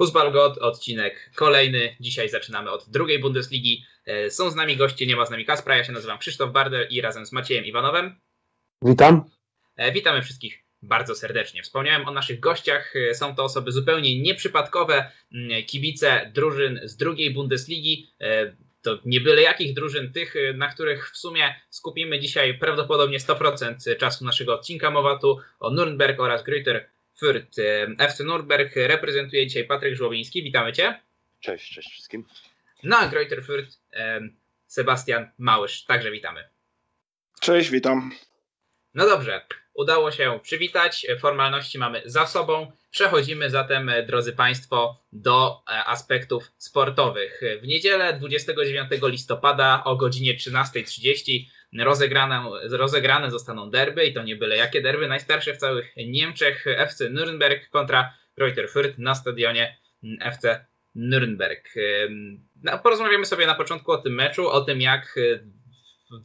Fußball God, odcinek kolejny. Dzisiaj zaczynamy od drugiej Bundesligi. E, są z nami goście, nie ma z nami Kaspra. Ja się nazywam Krzysztof Bardel i razem z Maciejem Iwanowem. Witam. E, witamy wszystkich bardzo serdecznie. Wspomniałem o naszych gościach. E, są to osoby zupełnie nieprzypadkowe, kibice drużyn z drugiej Bundesligi. To nie byle jakich drużyn, tych, na których w sumie skupimy dzisiaj prawdopodobnie 100% czasu naszego odcinka. Mowa tu o Nürnberg oraz Grüter Fürth. FC Nürnberg reprezentuje dzisiaj Patryk Żłobiński. Witamy Cię. Cześć, cześć wszystkim. No a Greuter Fürth Sebastian Małysz. Także witamy. Cześć, witam. No dobrze, udało się przywitać. Formalności mamy za sobą. Przechodzimy zatem, drodzy Państwo, do e, aspektów sportowych. W niedzielę 29 listopada o godzinie 13.30 rozegrane, rozegrane zostaną derby i to nie byle jakie derby, najstarsze w całych Niemczech FC Nürnberg kontra Reuter Fürth na stadionie FC Nürnberg. No, porozmawiamy sobie na początku o tym meczu, o tym jak e,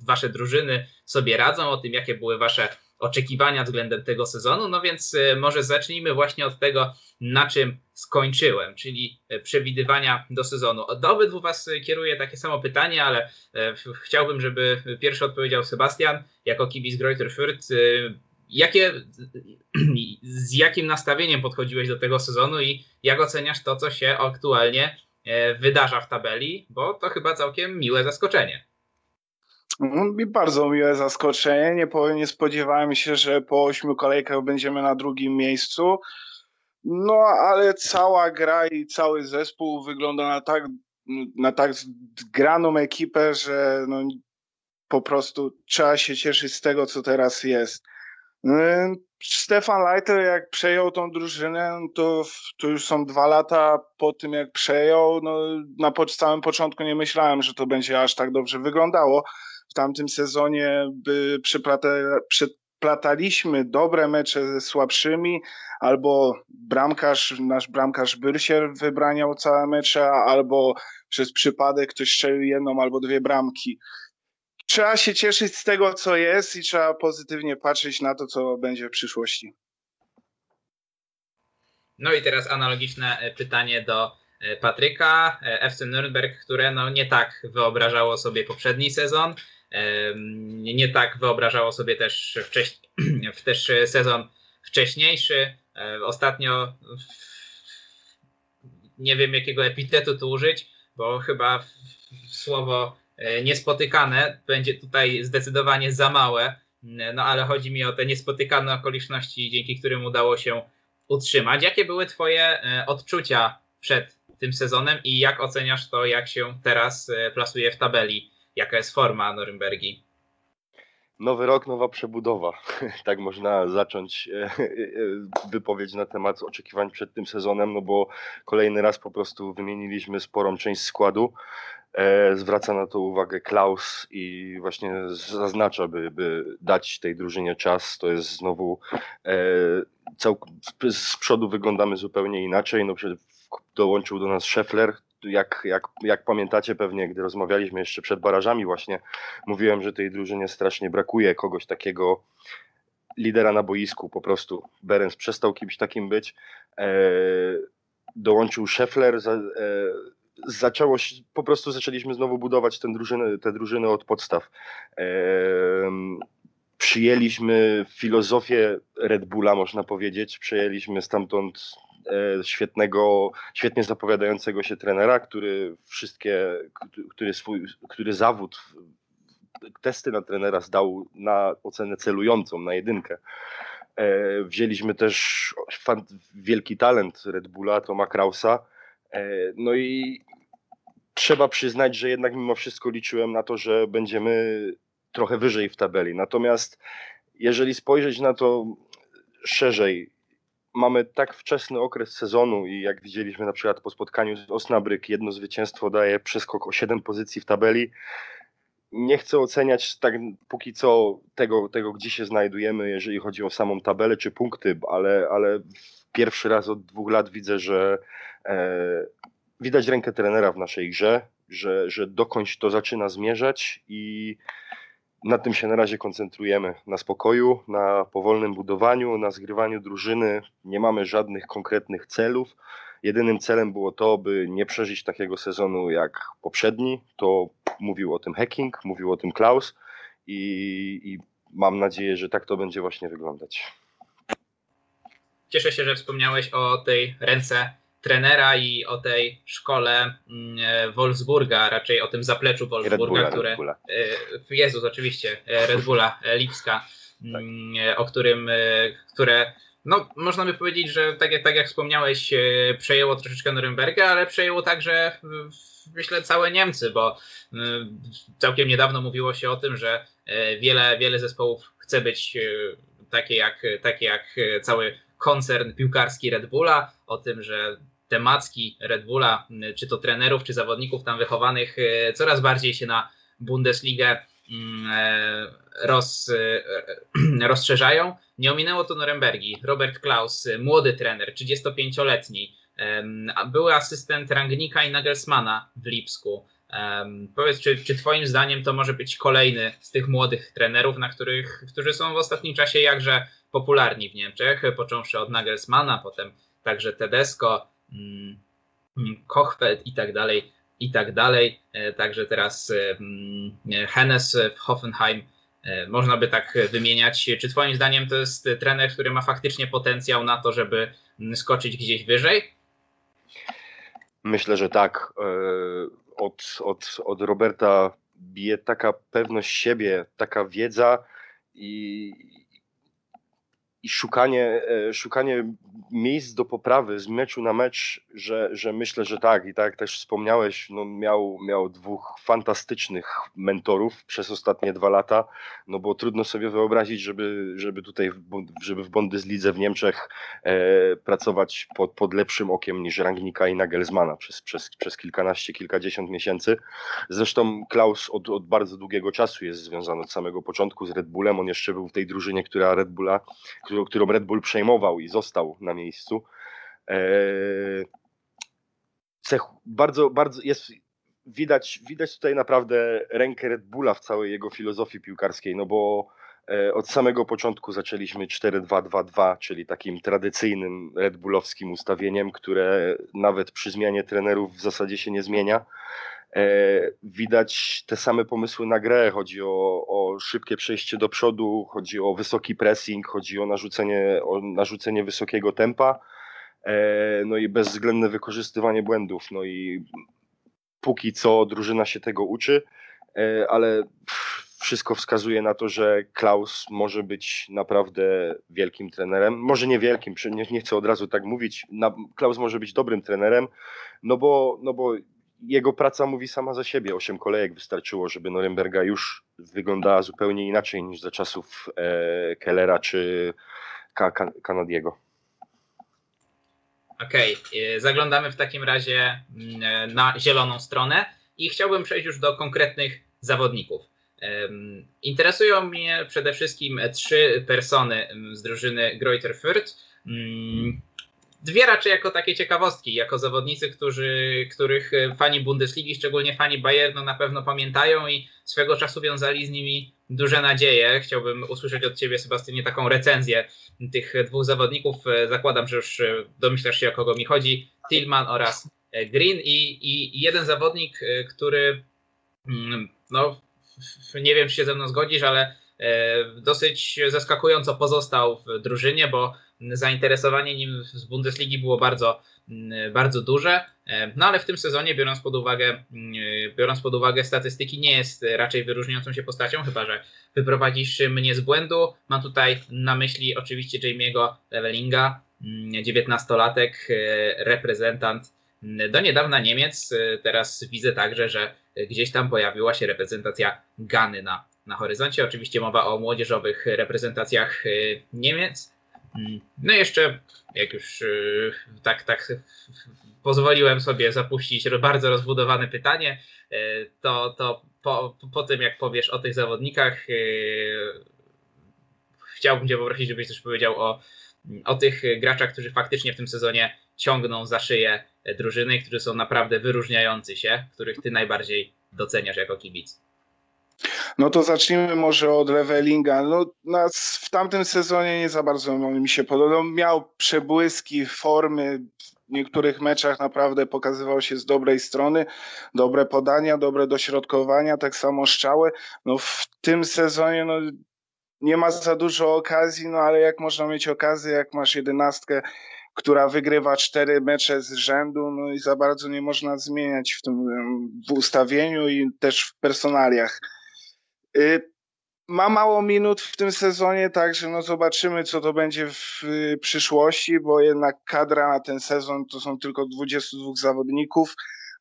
wasze drużyny sobie radzą, o tym jakie były wasze oczekiwania względem tego sezonu. No więc e, może zacznijmy właśnie od tego, na czym skończyłem, czyli e, przewidywania do sezonu. Do obydwu Was kieruję takie samo pytanie, ale e, chciałbym, żeby pierwszy odpowiedział Sebastian, jako kibic Greuther Fürth. Jakie, z jakim nastawieniem podchodziłeś do tego sezonu i jak oceniasz to, co się aktualnie wydarza w tabeli, bo to chyba całkiem miłe zaskoczenie. No, mi bardzo miłe zaskoczenie. Nie, nie spodziewałem się, że po ośmiu kolejkach będziemy na drugim miejscu. No, ale cała gra i cały zespół wygląda na tak, na tak zgraną ekipę, że no, po prostu trzeba się cieszyć z tego, co teraz jest. No, Stefan Leiter, jak przejął tą drużynę, to, to już są dwa lata po tym, jak przejął. No, na samym początku nie myślałem, że to będzie aż tak dobrze wyglądało tamtym sezonie by przyplataliśmy dobre mecze ze słabszymi, albo bramkarz, nasz bramkarz Byrsier wybraniał całe mecze, albo przez przypadek ktoś strzelił jedną albo dwie bramki. Trzeba się cieszyć z tego, co jest i trzeba pozytywnie patrzeć na to, co będzie w przyszłości. No i teraz analogiczne e, pytanie do e, Patryka. E, FC Nürnberg, które no nie tak wyobrażało sobie poprzedni sezon nie tak wyobrażało sobie też, wcześ, też sezon wcześniejszy. Ostatnio nie wiem jakiego epitetu tu użyć, bo chyba słowo e, niespotykane będzie tutaj zdecydowanie za małe, no ale chodzi mi o te niespotykane okoliczności, dzięki którym udało się utrzymać. Jakie były Twoje e, odczucia przed tym sezonem i jak oceniasz to, jak się teraz e, plasuje w tabeli jaka jest forma Norymbergi? Nowy rok, nowa przebudowa. Tak można zacząć e, e, wypowiedź na temat oczekiwań przed tym sezonem, no bo kolejny raz po prostu wymieniliśmy sporą część składu. E, zwraca na to uwagę Klaus i właśnie zaznacza, by, by dać tej drużynie czas. To jest znowu z przodu wyglądamy zupełnie inaczej. No, dołączył do nas Scheffler, jak, jak, jak pamiętacie pewnie, gdy rozmawialiśmy jeszcze przed barażami właśnie, mówiłem, że tej drużynie strasznie brakuje kogoś takiego lidera na boisku po prostu. Berens przestał kimś takim być. E, dołączył Scheffler. Za, e, zaczęło się, po prostu zaczęliśmy znowu budować tę drużynę, tę drużynę od podstaw. E, przyjęliśmy filozofię Red Bulla, można powiedzieć. Przejęliśmy stamtąd świetnego, świetnie zapowiadającego się trenera, który wszystkie, który swój, który zawód, testy na trenera zdał na ocenę celującą, na jedynkę. E, wzięliśmy też wielki talent Red Bulla, Toma Krausa. E, no i trzeba przyznać, że jednak mimo wszystko liczyłem na to, że będziemy trochę wyżej w tabeli. Natomiast jeżeli spojrzeć na to szerzej, mamy tak wczesny okres sezonu i jak widzieliśmy na przykład po spotkaniu z Osnabryk, jedno zwycięstwo daje przeskok o 7 pozycji w tabeli. Nie chcę oceniać tak póki co tego, tego, gdzie się znajdujemy, jeżeli chodzi o samą tabelę czy punkty, ale, ale pierwszy raz od dwóch lat widzę, że e, widać rękę trenera w naszej grze, że, że dokądś to zaczyna zmierzać i na tym się na razie koncentrujemy. Na spokoju, na powolnym budowaniu, na zgrywaniu drużyny. Nie mamy żadnych konkretnych celów. jedynym celem było to, by nie przeżyć takiego sezonu jak poprzedni. To mówił o tym Hacking, mówił o tym Klaus i, i mam nadzieję, że tak to będzie właśnie wyglądać. Cieszę się, że wspomniałeś o tej ręce trenera i o tej szkole mm, Wolfsburga, raczej o tym zapleczu Wolfsburga, Bulla, które. E, Jezus, oczywiście, e, Red Bulla e, Lipska, mm, e, o którym, e, które. No, można by powiedzieć, że tak jak, tak jak wspomniałeś, e, przejęło troszeczkę Norymbergę, ale przejęło także, e, myślę, całe Niemcy, bo e, całkiem niedawno mówiło się o tym, że e, wiele, wiele zespołów chce być e, takie jak, takie jak e, cały koncern piłkarski Red Bulla, o tym, że te macki Red Bulla, m, czy to trenerów, czy zawodników tam wychowanych, e, coraz bardziej się na Bundesligę mm, e, roz, e, rozszerzają. Nie ominęło to Norymbergi. Robert Klaus, młody trener, 35-letni, em, a były asystent Rangnika i Nagelsmana w Lipsku. Powiedz, czy, czy Twoim zdaniem to może być kolejny z tych młodych trenerów, na których, którzy są w ostatnim czasie jakże popularni w Niemczech, począwszy od Nagelsmana, potem także Tedesco, mm, mm, Kochfeld i tak dalej, i tak dalej. E, Także teraz e, mm, Hennes w Hoffenheim. E, Można by tak wymieniać. Czy Twoim zdaniem to jest trener, który ma faktycznie potencjał na to, żeby mm, skoczyć gdzieś wyżej? Myślę, że tak. E, Od, od, od Roberta bije taka pewność siebie, taka wiedza i, i szukanie, e, szukanie miejsc do poprawy z meczu na mecz, że, że myślę, że tak. I tak jak też wspomniałeś, no miał, miał dwóch fantastycznych mentorów przez ostatnie dwa lata, no bo trudno sobie wyobrazić, żeby, żeby tutaj, żeby w Bundeslidze w Niemczech e, pracować pod, pod lepszym okiem niż Rangnika i Nagelsmana przez, przez, przez kilkanaście, kilkadziesiąt miesięcy. Zresztą Klaus od, od bardzo długiego czasu jest związany od samego początku z Red Bullem. On jeszcze był w tej drużynie, która Red Bulla, którą, którą Red Bull przejmował i został na miejscu. E, cech, bardzo, bardzo jest, widać, widać tutaj naprawdę rękę Red Bulla w całej jego filozofii piłkarskiej, no bo e, od samego początku zaczęliśmy 4-2-2-2, czyli takim tradycyjnym Red Bullowskim ustawieniem, które nawet przy zmianie trenerów w zasadzie się nie zmienia. E, Widać te same pomysły na grę. Chodzi o, o szybkie przejście do przodu, chodzi o wysoki pressing, chodzi o narzucenie, o narzucenie wysokiego tempa, e, no i bezwzględne wykorzystywanie błędów. No i póki co drużyna się tego uczy, e, ale wszystko wskazuje na to, że Klaus może być naprawdę wielkim trenerem. Może nie wielkim, nie, nie chcę od razu tak mówić. Na, Klaus może być dobrym trenerem, no bo, no bo jego praca mówi sama za siebie. Osiem kolejek wystarczyło, żeby Norymberga już wyglądała zupełnie inaczej niż za czasów e, Kellera czy Ka- Ka- Kanadiego. Okej, y, zaglądamy w takim razie mm, na zieloną stronę i chciałbym przejść już do konkretnych zawodników. Interesują mnie przede wszystkim trzy persony mm, z drużyny Greuther Fürth. Dwie raczej jako takie ciekawostki, jako zawodnicy, którzy, których e, fani Bundesligi, szczególnie fani Bayernu na pewno pamiętają i swego czasu wiązali z nimi duże nadzieje. Chciałbym usłyszeć od Ciebie, Sebastianie, taką recenzję tych dwóch zawodników. E, Zakładam, że już e, domyślasz się, o kogo mi chodzi. Tillman oraz e, Green i, i, jeden zawodnik, e, który mm, no, nie wiem, czy się ze mną zgodzisz, ale e, dosyć zaskakująco pozostał w drużynie, bo zainteresowanie nim z Bundesligi było bardzo, mm, bardzo duże. E, No ale w tym sezonie, biorąc pod uwagę, mm, biorąc pod uwagę statystyki, nie jest raczej wyróżniającą się postacią, chyba że wyprowadzisz mnie z błędu. Mam tutaj na myśli oczywiście Jamie'ego Levelinga, mm, 19-latek, e, reprezentant mm, do niedawna Niemiec. E, Teraz widzę także, że gdzieś tam pojawiła się reprezentacja Gany na, na horyzoncie. Oczywiście mowa o młodzieżowych reprezentacjach Niemiec. No i jeszcze, jak już yy, tak, tak pozwoliłem sobie zapuścić bardzo rozbudowane pytanie, yy, to, to po, po tym, jak powiesz o tych zawodnikach, yy, chciałbym Cię poprosić, żebyś też powiedział o, o tych graczach, którzy faktycznie w tym sezonie ciągną za szyję drużyny, którzy są naprawdę wyróżniający się, których Ty najbardziej doceniasz jako kibic. No to zacznijmy może od levelinga. No, nas w tamtym sezonie nie za bardzo mi się podobał. Miał przebłyski formy, niektórych meczach naprawdę pokazywał się z dobrej strony. Dobre podania, dobre dośrodkowania, tak samo strzały. No w tym sezonie no, nie ma za dużo okazji, no ale jak można mieć okazję, jak masz jedenastkę, która wygrywa cztery mecze z rzędu, no i za bardzo nie można zmieniać w tym w ustawieniu i też w personaliach. Y, ma mało minut w tym sezonie, także no zobaczymy, co to będzie w y, przyszłości, bo jednak kadra na ten sezon to są tylko 22 zawodników.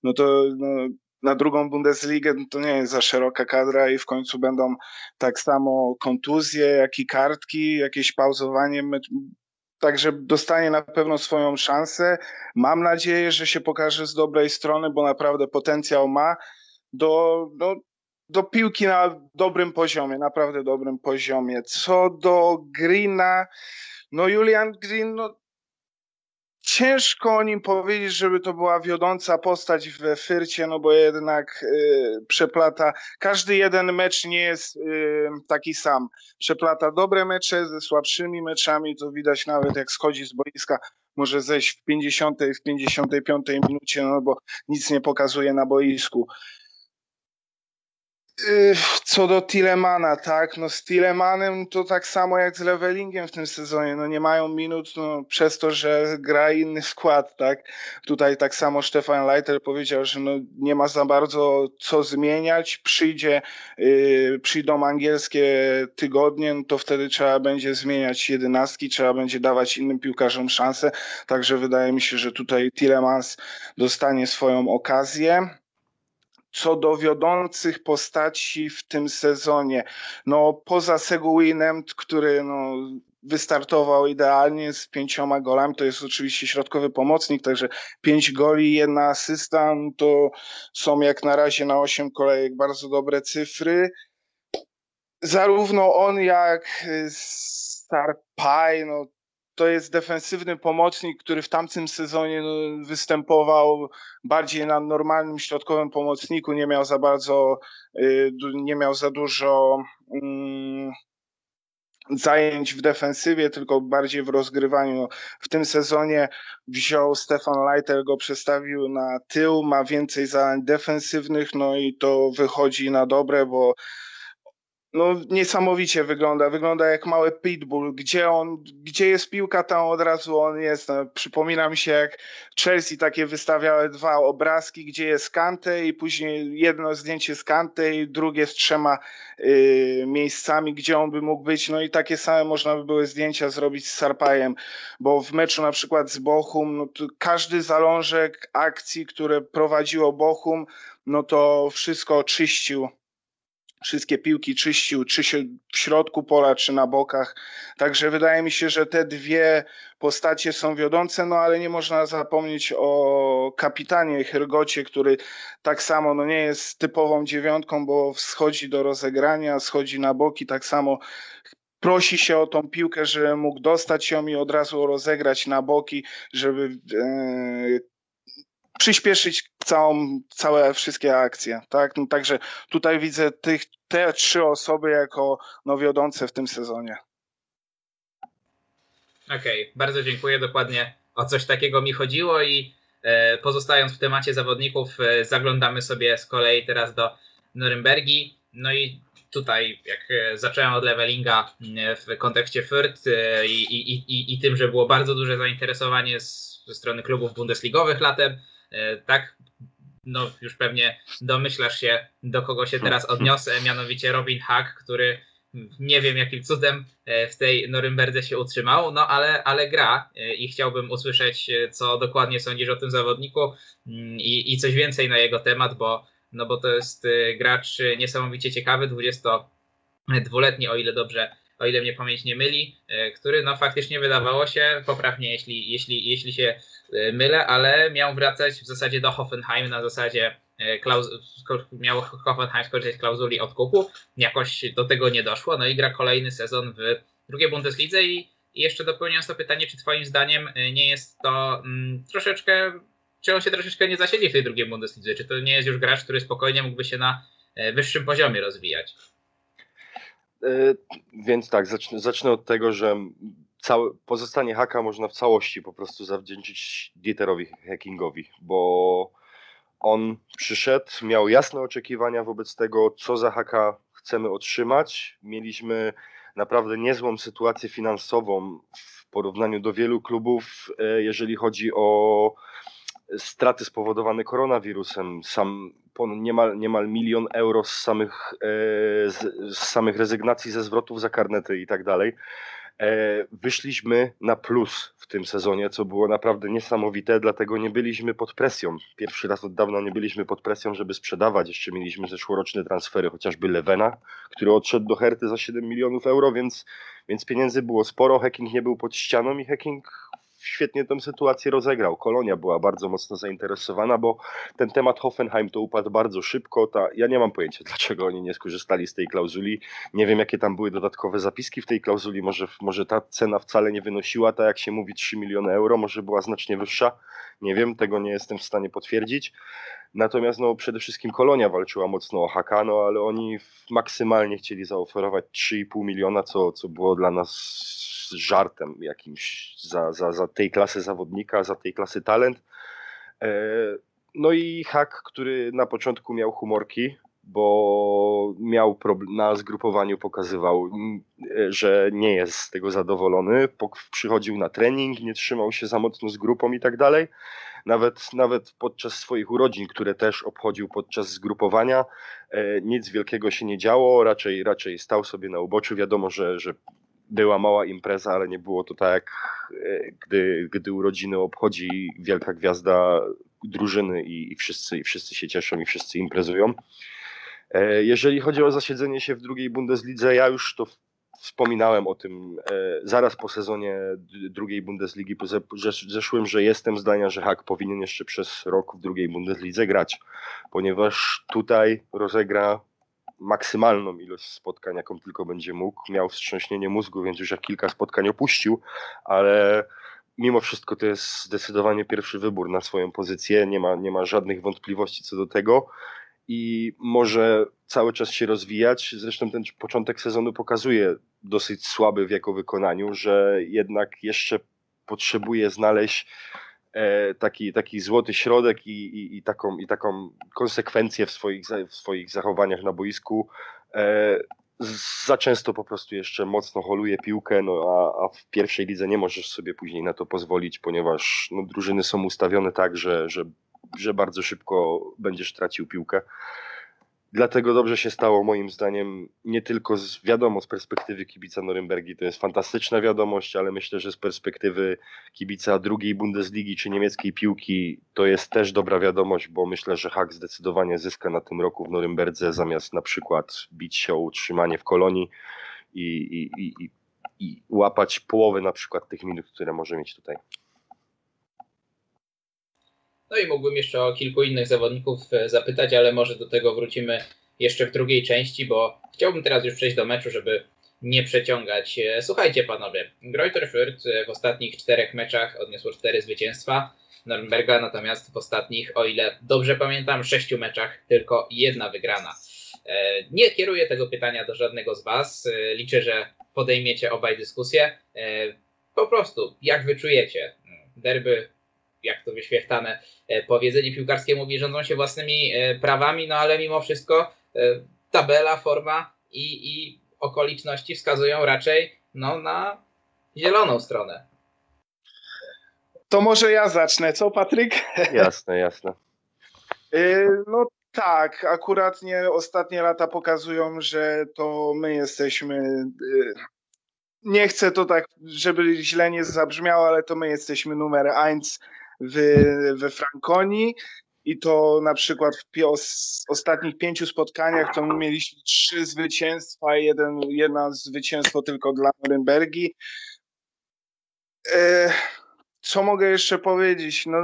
No to no, na drugą Bundesligę no to nie jest za szeroka kadra i w końcu będą tak samo kontuzje, jak i kartki, jakieś pauzowanie. Także dostanie na pewno swoją szansę. Mam nadzieję, że się pokaże z dobrej strony, bo naprawdę potencjał ma do, do do piłki na dobrym poziomie, naprawdę dobrym poziomie. Co do Greena, no Julian Green, no ciężko o nim powiedzieć, żeby to była wiodąca postać w Fyrcie, no bo jednak y, przeplata, każdy jeden mecz nie jest y, taki sam. Przeplata dobre mecze ze słabszymi meczami, to widać nawet jak schodzi z boiska, może zejść w 50, w 55 minucie, no bo nic nie pokazuje na boisku. Co do Tilemana, tak, no z Tilemanem to tak samo jak z Levelingiem w tym sezonie, no nie mają minut no, przez to, że gra inny skład, tak. Tutaj tak samo Stefan Leiter powiedział, że no nie ma za bardzo co zmieniać, przyjdzie, yy, przyjdą angielskie tygodnie, no to wtedy trzeba będzie zmieniać jedenastki, trzeba będzie dawać innym piłkarzom szansę, także wydaje mi się, że tutaj Tilemans dostanie swoją okazję co do wiodących postaci w tym sezonie. No poza Seguinem, który no, wystartował idealnie z pięcioma golami, to jest oczywiście środkowy pomocnik, także pięć goli, jedna asysta, no to są jak na razie na osiem kolejek bardzo dobre cyfry. Zarówno on jak Star Pie, no to jest defensywny pomocnik, który w tamtym sezonie no, występował bardziej na normalnym środkowym pomocniku, nie miał za bardzo, y, nie miał za dużo mm, zajęć w defensywie, tylko bardziej w rozgrywaniu. W tym sezonie wziął Stefan Leiter, go przestawił na tył, ma więcej zadań defensywnych, no i to wychodzi na dobre, bo no niesamowicie wygląda. Wygląda jak mały pitbull. Gdzie on, gdzie jest piłka, tam od razu on jest. No, przypomina mi się, jak Chelsea takie wystawiały dwa obrazki, gdzie jest Kante i później jedno zdjęcie z Kante i drugie z trzema y, miejscami, gdzie on by mógł być. No i takie same można by były zdjęcia zrobić z Sarpajem, bo w meczu na przykład z Bochum, no każdy zalążek akcji, które prowadziło Bochum, no to wszystko czyścił wszystkie piłki czyścił, czy się w środku pola, czy na bokach. Także wydaje mi się, że te dwie postacie są wiodące, no ale nie można zapomnieć o kapitanie Hergocie, który tak samo no nie jest typową dziewiątką, bo schodzi do rozegrania, schodzi na boki, tak samo prosi się o tą piłkę, żeby mógł dostać ją i od razu rozegrać na boki, żeby e, przyspieszyć całą, całe wszystkie akcje, tak? No, także tutaj widzę tych, te trzy osoby jako no, wiodące w tym sezonie. Okej, okay, bardzo dziękuję. Dokładnie o coś takiego mi chodziło i e, pozostając w temacie zawodników, e, zaglądamy sobie z kolei teraz do Norymbergi. No i tutaj, jak e, zacząłem od levelinga e, w kontekście Fürth e, i, i, i, i tym, że było bardzo duże zainteresowanie z, ze strony klubów bundesligowych latem, tak, no już pewnie domyślasz się, do kogo się teraz odniosę, mianowicie Robin Hack, który nie wiem jakim cudem e, w tej Norymberdze się utrzymał, no ale, ale gra e, i chciałbym usłyszeć, co dokładnie sądzisz o tym zawodniku mm, i, i coś więcej na jego temat, bo, no bo to jest gracz niesamowicie ciekawy, 22-letni, o ile dobrze o ile mnie pamięć nie myli, który no faktycznie wydawało się, poprawnie jeśli, jeśli, jeśli się E, mylę, ale miał wracać w zasadzie do Hoffenheim na zasadzie e, klauz miał Hoffenheim skorzystać z klauzuli odkupu. Jakoś do tego nie doszło. No i gra kolejny sezon w drugiej Bundeslidze i, jeszcze dopełniając to pytanie, czy twoim zdaniem e, nie jest to mm, troszeczkę, czy on się troszeczkę nie zasiedli w tej drugiej Bundeslidze? Czy to nie jest już gracz, który spokojnie mógłby się na wyższym poziomie rozwijać? Więc tak, zacznę, zacznę od tego, że pozostanie haka można w całości po prostu zawdzięczyć Dieterowi Hackingowi, bo on przyszedł, miał jasne oczekiwania wobec tego, co za haka chcemy otrzymać. Mieliśmy naprawdę niezłą sytuację finansową w porównaniu do wielu klubów, e, jeżeli chodzi o straty spowodowane koronawirusem. Sam niemal, niemal milion euro z samych, e, z, z samych rezygnacji ze zwrotów za karnety i tak dalej. E, wyszliśmy na plus w tym sezonie, co było naprawdę niesamowite, dlatego nie byliśmy pod presją. Pierwszy raz od dawna nie byliśmy pod presją, żeby sprzedawać. Jeszcze mieliśmy zeszłoroczne transfery, chociażby Lewena, który odszedł do Herty za 7 milionów euro, więc, więc pieniędzy było sporo. Hacking nie był pod ścianą i Hacking świetnie tę sytuację rozegrał. Kolonia była bardzo mocno zainteresowana, bo ten temat Hoffenheim to upadł bardzo szybko. Ta, ja nie mam pojęcia, dlaczego oni nie skorzystali z tej klauzuli. Nie wiem, jakie tam były dodatkowe zapiski w tej klauzuli. Może, może ta cena wcale nie wynosiła, tak jak się mówi, 3 miliony euro, może była znacznie wyższa. Nie wiem, tego nie jestem w stanie potwierdzić. Natomiast no, przede wszystkim Kolonia walczyła mocno o Haka, no, ale oni maksymalnie chcieli zaoferować 3,5 miliona, co, co było dla nas żartem jakimś za, za, za tej klasy zawodnika, za tej klasy talent. E, no i Hak, który na początku miał humorki, bo miał na zgrupowaniu pokazywał, że nie jest z tego zadowolony. Przychodził na trening, nie trzymał się za mocno z grupą i tak dalej. Nawet, nawet podczas swoich urodzin, które też obchodził podczas zgrupowania, e, nic wielkiego się nie działo, raczej, raczej stał sobie na uboczu. Wiadomo, że, że była mała impreza, ale nie było to tak, e, gdy, gdy urodziny obchodzi wielka gwiazda drużyny i, i, wszyscy, i wszyscy się cieszą i wszyscy imprezują. E, jeżeli chodzi o zasiedzenie się w drugiej Bundeslidze, ja już to wspominałem o tym e, zaraz po sezonie drugiej Bundesligi zeszłym, że jestem zdania, że Hak powinien jeszcze przez rok w drugiej Bundeslidze grać, ponieważ tutaj rozegra maksymalną ilość spotkań, jaką tylko będzie mógł. Miał wstrząśnienie mózgu, więc już jak kilka spotkań opuścił, ale mimo wszystko to jest zdecydowanie pierwszy wybór na swoją pozycję. Nie ma, nie ma żadnych wątpliwości co do tego i może cały czas się rozwijać. Zresztą ten początek sezonu pokazuje dosyć słaby w jego wykonaniu, że jednak jeszcze potrzebuje znaleźć taki, taki złoty środek i, i, i, taką, i taką konsekwencję w swoich, w swoich zachowaniach na boisku. E, za często po prostu jeszcze mocno holuje piłkę, no a, a, w pierwszej lidze nie możesz sobie później na to pozwolić, ponieważ no, drużyny są ustawione tak, że, że, że bardzo szybko będziesz tracił piłkę. Dlatego dobrze się stało moim zdaniem, nie tylko z, wiadomo z perspektywy kibica Norymbergi to jest fantastyczna wiadomość, ale myślę, że z perspektywy kibica drugiej Bundesligi czy niemieckiej piłki to jest też dobra wiadomość, bo myślę, że Hak zdecydowanie zyska na tym roku w Norymberdze zamiast na przykład bić się o utrzymanie w Kolonii i, i, i, i łapać połowę na przykład tych minut, które może mieć tutaj. No i mógłbym jeszcze o kilku innych zawodników e, zapytać, ale może do tego wrócimy jeszcze w drugiej części, bo chciałbym teraz już przejść do meczu, żeby nie przeciągać. E, słuchajcie panowie, Greuther Fürth e, w ostatnich czterech meczach odniosło cztery zwycięstwa, Nürnberga natomiast w ostatnich, o ile dobrze pamiętam, sześciu meczach tylko jedna wygrana. Nie kieruję tego pytania do żadnego z Was. Liczę, że podejmiecie obaj dyskusję. Po prostu, jak wyczujecie derby jak to wyświechtane e, powiedzenie piłkarskie mówi, rządzą się własnymi e, prawami, no ale mimo wszystko e, tabela, forma i, i okoliczności wskazują raczej no, na zieloną stronę. To może ja zacznę, co Patryk? Jasne, jasne. No tak, akurat nie ostatnie lata pokazują, że to my jesteśmy. Nie chcę to tak, żeby źle nie zabrzmiało, ale to my jesteśmy numer 1 w, we Frankonii i to na przykład w ostatnich pięciu spotkaniach to mieliśmy trzy zwycięstwa, jeden, jedna zwycięstwo tylko dla Norymbergi. E, co mogę jeszcze powiedzieć? No,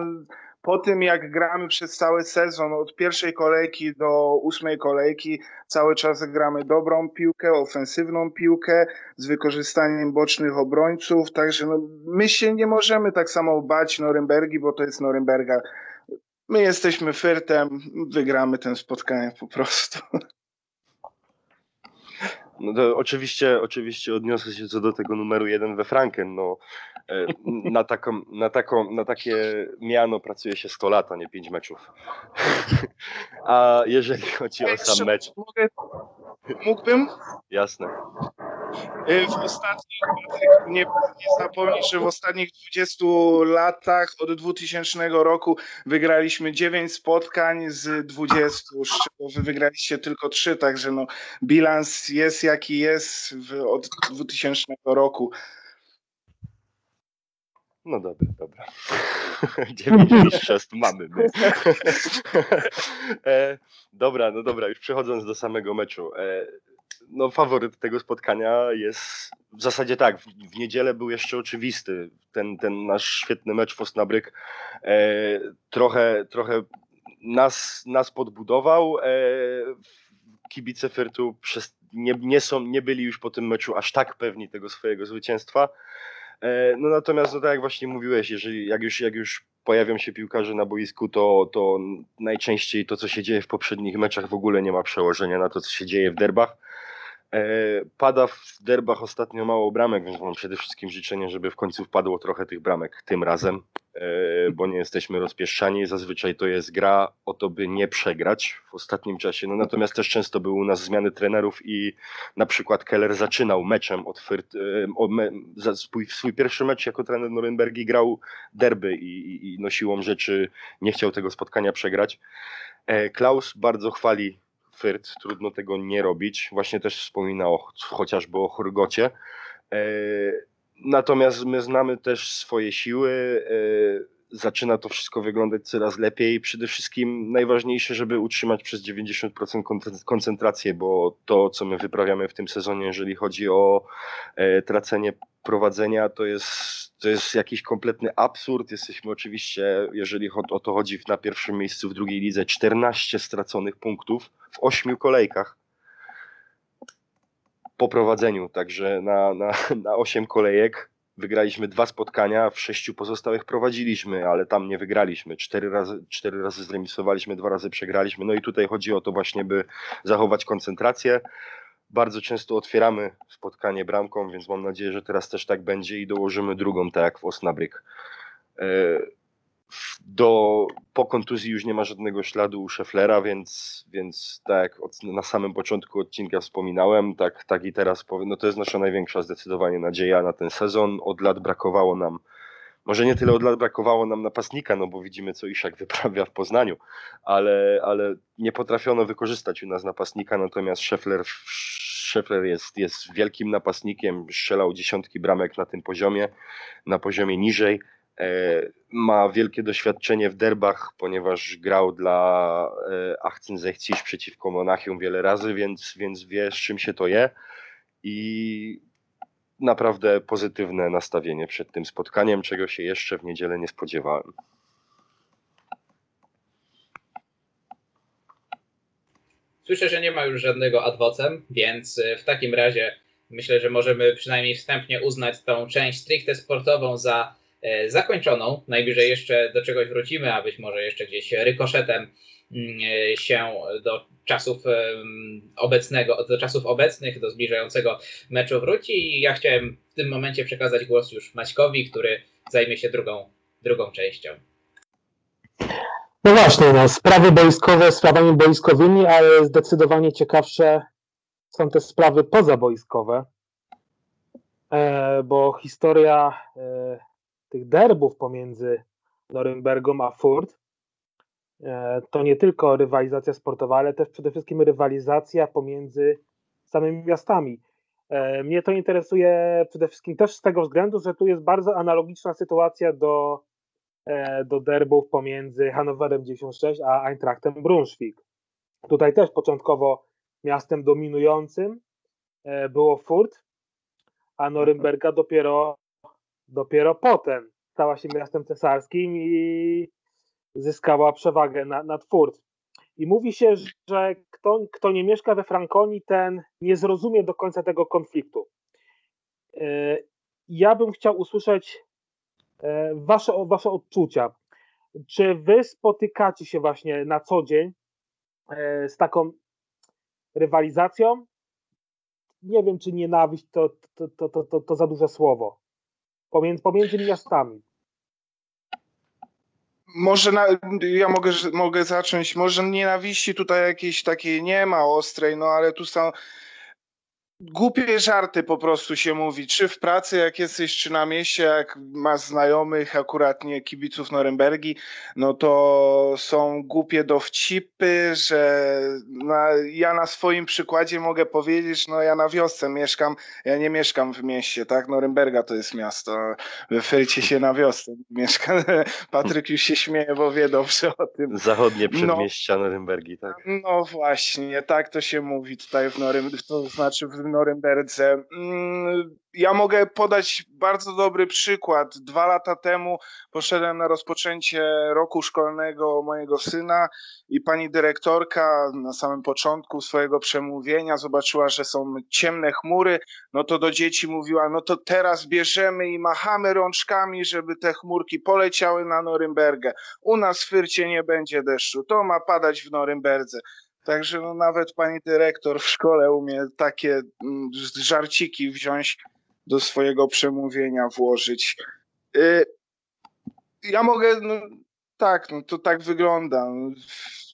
po tym jak gramy przez cały sezon, od pierwszej kolejki do ósmej kolejki, cały czas gramy dobrą piłkę, ofensywną piłkę z wykorzystaniem bocznych obrońców, także no, my się nie możemy tak samo bać Norymbergi, bo to jest Norymberga. My jesteśmy Fyrtem, wygramy ten spotkanie po prostu. No oczywiście, oczywiście odniosę się co do tego numeru jeden we Franken. No, e, na, taką, na, taką, na takie miano pracuje się 100 lat, a nie 5 meczów. A jeżeli chodzi o sam mecz, mógłbym? jasne. Y, W ostatnich, nie, nie zapomnij, że w ostatnich 20 latach od 2000 roku wygraliśmy 9 spotkań z 20, z czego wy wygraliście tylko 3, także no, bilans jest jaki jest w, od 2000 roku. No dobra, dobra. Dziewięć mistrzostw mamy my. e, dobra, no dobra, już przechodząc do samego meczu. E, no faworyt tego spotkania jest w zasadzie tak, w, w niedzielę był jeszcze oczywisty. Ten, ten nasz świetny mecz w Osnabryk e, trochę, trochę nas, nas podbudował. E, kibice Fyrtu przez, nie, nie, są, nie byli już po tym meczu aż tak pewni tego swojego zwycięstwa. E, No natomiast, no tak jak właśnie mówiłeś, jeżeli jak już, jak już pojawią się piłkarze na boisku, to, to najczęściej to, co się dzieje w poprzednich meczach, w ogóle nie ma przełożenia na to, co się dzieje w derbach. E, Pada w derbach ostatnio mało bramek, więc mam przede wszystkim życzenie, żeby w końcu wpadło trochę tych bramek tym razem, e, bo nie jesteśmy rozpieszczani. Zazwyczaj to jest gra o to, by nie przegrać w ostatnim czasie. No natomiast też często były u nas zmiany trenerów i na przykład Keller zaczynał meczem od Fyrt, e, swój, swój pierwszy mecz jako trener Norymbergi grał derby i, i, i no siłą rzeczy nie chciał tego spotkania przegrać. Klaus bardzo chwali Trudno tego nie robić. Właśnie też wspomina o, chociażby o Hurgocie. E, Natomiast my znamy też swoje siły. e, Zaczyna to wszystko wyglądać coraz lepiej. Przede wszystkim najważniejsze, żeby utrzymać przez 90% kon- koncentrację, bo to, co my wyprawiamy w tym sezonie, jeżeli chodzi o e, tracenie prowadzenia, to jest, to jest jakiś kompletny absurd. Jesteśmy oczywiście, jeżeli o to chodzi, na pierwszym miejscu w drugiej lidze, 14 straconych punktów w 8 kolejkach po prowadzeniu. Także na, na, na 8 kolejek wygraliśmy dwa spotkania, w sześciu pozostałych prowadziliśmy, ale tam nie wygraliśmy. Cztery razy, cztery razy zremisowaliśmy, dwa razy przegraliśmy. No i tutaj chodzi o to właśnie, by zachować koncentrację. Bardzo często otwieramy spotkanie bramką, więc mam nadzieję, że teraz też tak będzie i dołożymy drugą, tak jak w Osnabryk. E, Do, po kontuzji już nie ma żadnego śladu u Szeflera, więc, więc tak jak od, na samym początku odcinka wspominałem, tak, tak i teraz powiem, no to jest nasza największa zdecydowanie nadzieja na ten sezon. Od lat brakowało nam, może nie tyle od lat brakowało nam napastnika, no bo widzimy co Iszak wyprawia w Poznaniu, ale, ale nie potrafiono wykorzystać u nas napastnika, natomiast Szefler, Szefler jest, jest wielkim napastnikiem, strzelał dziesiątki bramek na tym poziomie, na poziomie niżej. E, Ma wielkie doświadczenie w derbach, ponieważ grał dla e, 1860 przeciwko Monachium wiele razy, więc, więc wie z czym się to je. I naprawdę pozytywne nastawienie przed tym spotkaniem, czego się jeszcze w niedzielę nie spodziewałem. Słyszę, że nie ma już żadnego adwocem, więc e, w takim razie myślę, że możemy przynajmniej wstępnie uznać tą część stricte sportową za e, zakończoną. Najwyżej jeszcze do czegoś wrócimy, a być może jeszcze gdzieś rykoszetem się do czasów obecnego, do czasów obecnych, do zbliżającego meczu wróci. I ja chciałem w tym momencie przekazać głos już Maćkowi, który zajmie się drugą, drugą częścią. No właśnie, no, sprawy boiskowe sprawami boiskowymi, ale zdecydowanie ciekawsze są te sprawy pozaboiskowe, e, bo historia e, tych derbów pomiędzy Norymbergą a Furt to nie tylko rywalizacja sportowa, ale też przede wszystkim rywalizacja pomiędzy samymi miastami. E, mnie to interesuje przede wszystkim też z tego względu, że tu jest bardzo analogiczna sytuacja do e, do derbów pomiędzy Hannoverem 96 a Eintrachtem Brunswick. Tutaj też początkowo miastem dominującym e, było Furt, a Norymberga dopiero, dopiero potem stała się miastem cesarskim i zyskała przewagę na, nad Furt. I mówi się, że kto, kto nie mieszka we Frankonii, ten nie zrozumie do końca tego konfliktu. E, Ja bym chciał usłyszeć e, wasze, wasze odczucia. Czy wy spotykacie się właśnie na co dzień e, z taką rywalizacją? nie wiem, czy nienawiść to, to, to, to, to, za duże słowo. Pomiędzy, pomiędzy miastami. Może na, ja mogę, mogę zacząć, może nienawiści tutaj jakiejś takiej nie ma ostrej, no ale tu są głupie żarty po prostu się mówi, czy w pracy jak jesteś, czy na mieście, jak masz znajomych, akurat nie kibiców Norymbergi, no to są głupie dowcipy, że na, ja na swoim przykładzie mogę powiedzieć, no ja na wiosce mieszkam, ja nie mieszkam w mieście, tak, Norymberga to jest miasto, we Frycie się na wiosce mieszka, Patryk już się śmieje, bo wie dobrze o tym. Zachodnie no. przedmieścia no, Norymbergi, tak? No właśnie, tak to się mówi tutaj w Norymbergi, to znaczy w Norymberdze. Mm, ja mogę podać bardzo dobry przykład. Dwa lata temu poszedłem na rozpoczęcie roku szkolnego mojego syna i pani dyrektorka na samym początku swojego przemówienia zobaczyła, że są ciemne chmury, no to do dzieci mówiła, no to teraz bierzemy i machamy rączkami, żeby te chmurki poleciały na Norymbergę. U nas w Fyrcie nie będzie deszczu, to ma padać w Norymberdze. Także no nawet pani dyrektor w szkole umie takie mm, żarciki wziąć do swojego przemówienia, włożyć. Y, ja mogę, no, tak, no, to tak wygląda.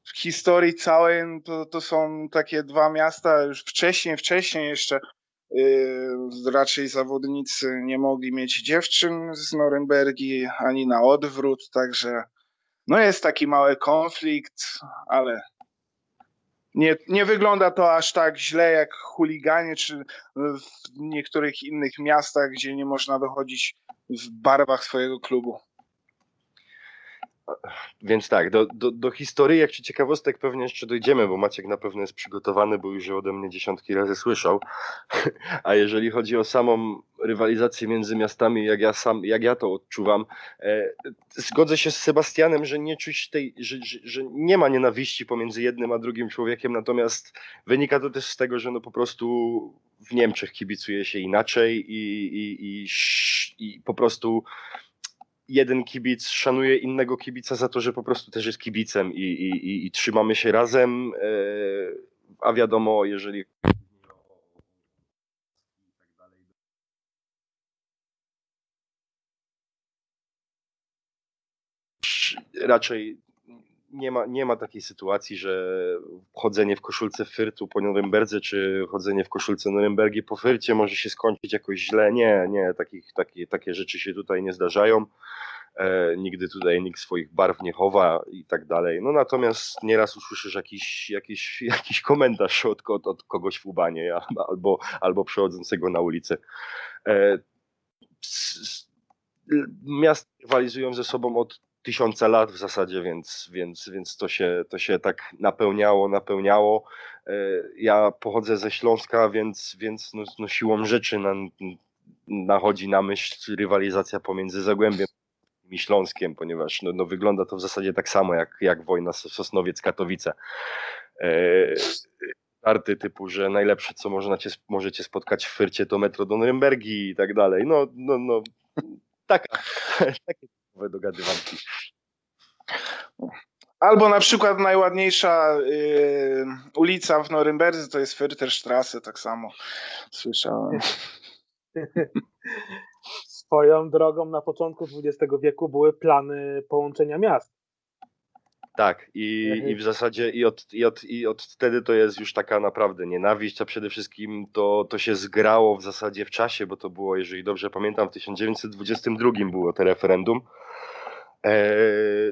W historii całej no, to, to są takie dwa miasta, już wcześniej, wcześniej jeszcze yy, raczej zawodnicy nie mogli mieć dziewczyn z Norymbergi, ani na odwrót, także no jest taki mały konflikt, ale nie, nie wygląda to aż tak źle jak chuliganie, czy w niektórych innych miastach, gdzie nie można wychodzić w barwach swojego klubu. Więc tak, do, do, do historii, jak czy ciekawostek pewnie jeszcze dojdziemy, bo Maciek na pewno jest przygotowany, bo już ode mnie dziesiątki razy słyszał. A jeżeli chodzi o samą rywalizację między miastami, jak ja sam, jak ja to odczuwam, e, zgodzę się z Sebastianem, że nie czuć tej, że, że, że, nie ma nienawiści pomiędzy jednym a drugim człowiekiem, natomiast wynika to też z tego, że no po prostu w Niemczech kibicuje się inaczej i, i, i, i po prostu jeden kibic szanuje innego kibica za to, że po prostu też jest kibicem i, i, i, i trzymamy się razem, e, a wiadomo, jeżeli raczej nie ma, nie ma takiej sytuacji, że chodzenie w koszulce Fyrtu po Norymberdze, czy chodzenie w koszulce Norymbergi po Fyrcie może się skończyć jakoś źle. Nie, nie, takich, takie, takie rzeczy się tutaj nie zdarzają. E, nigdy tutaj nikt swoich barw nie chowa i tak dalej. No natomiast nieraz usłyszysz jakiś, jakiś, jakiś komentarz od, od, kogoś w Ubanie albo, albo przechodzącego na ulicę. E, miasta rywalizują ze sobą od tysiąca lat w zasadzie, więc, więc, więc to, się, to się tak napełniało, napełniało. E, ja pochodzę ze Śląska, więc, więc no, no siłą rzeczy na, nachodzi na myśl rywalizacja pomiędzy Zagłębiem i Śląskiem, ponieważ no, no wygląda to w zasadzie tak samo jak, jak wojna Sosnowiec-Katowice. Karty typu, że najlepsze co można cię, możecie spotkać w Fyrcie to metro do Norymbergi i tak dalej. No, no, no taka, takie nowe dogadywanki. Albo na przykład najładniejsza y, ulica w Norymberdze to jest Fürterstrasse, tak samo słyszałem. Swoją drogą na początku XX wieku były plany połączenia miast. Tak, i, i w zasadzie i od, i, od, i od wtedy to jest już taka naprawdę nienawiść, a przede wszystkim to, to się zgrało w zasadzie w czasie, bo to było, jeżeli dobrze pamiętam, w 1922 było to referendum. E,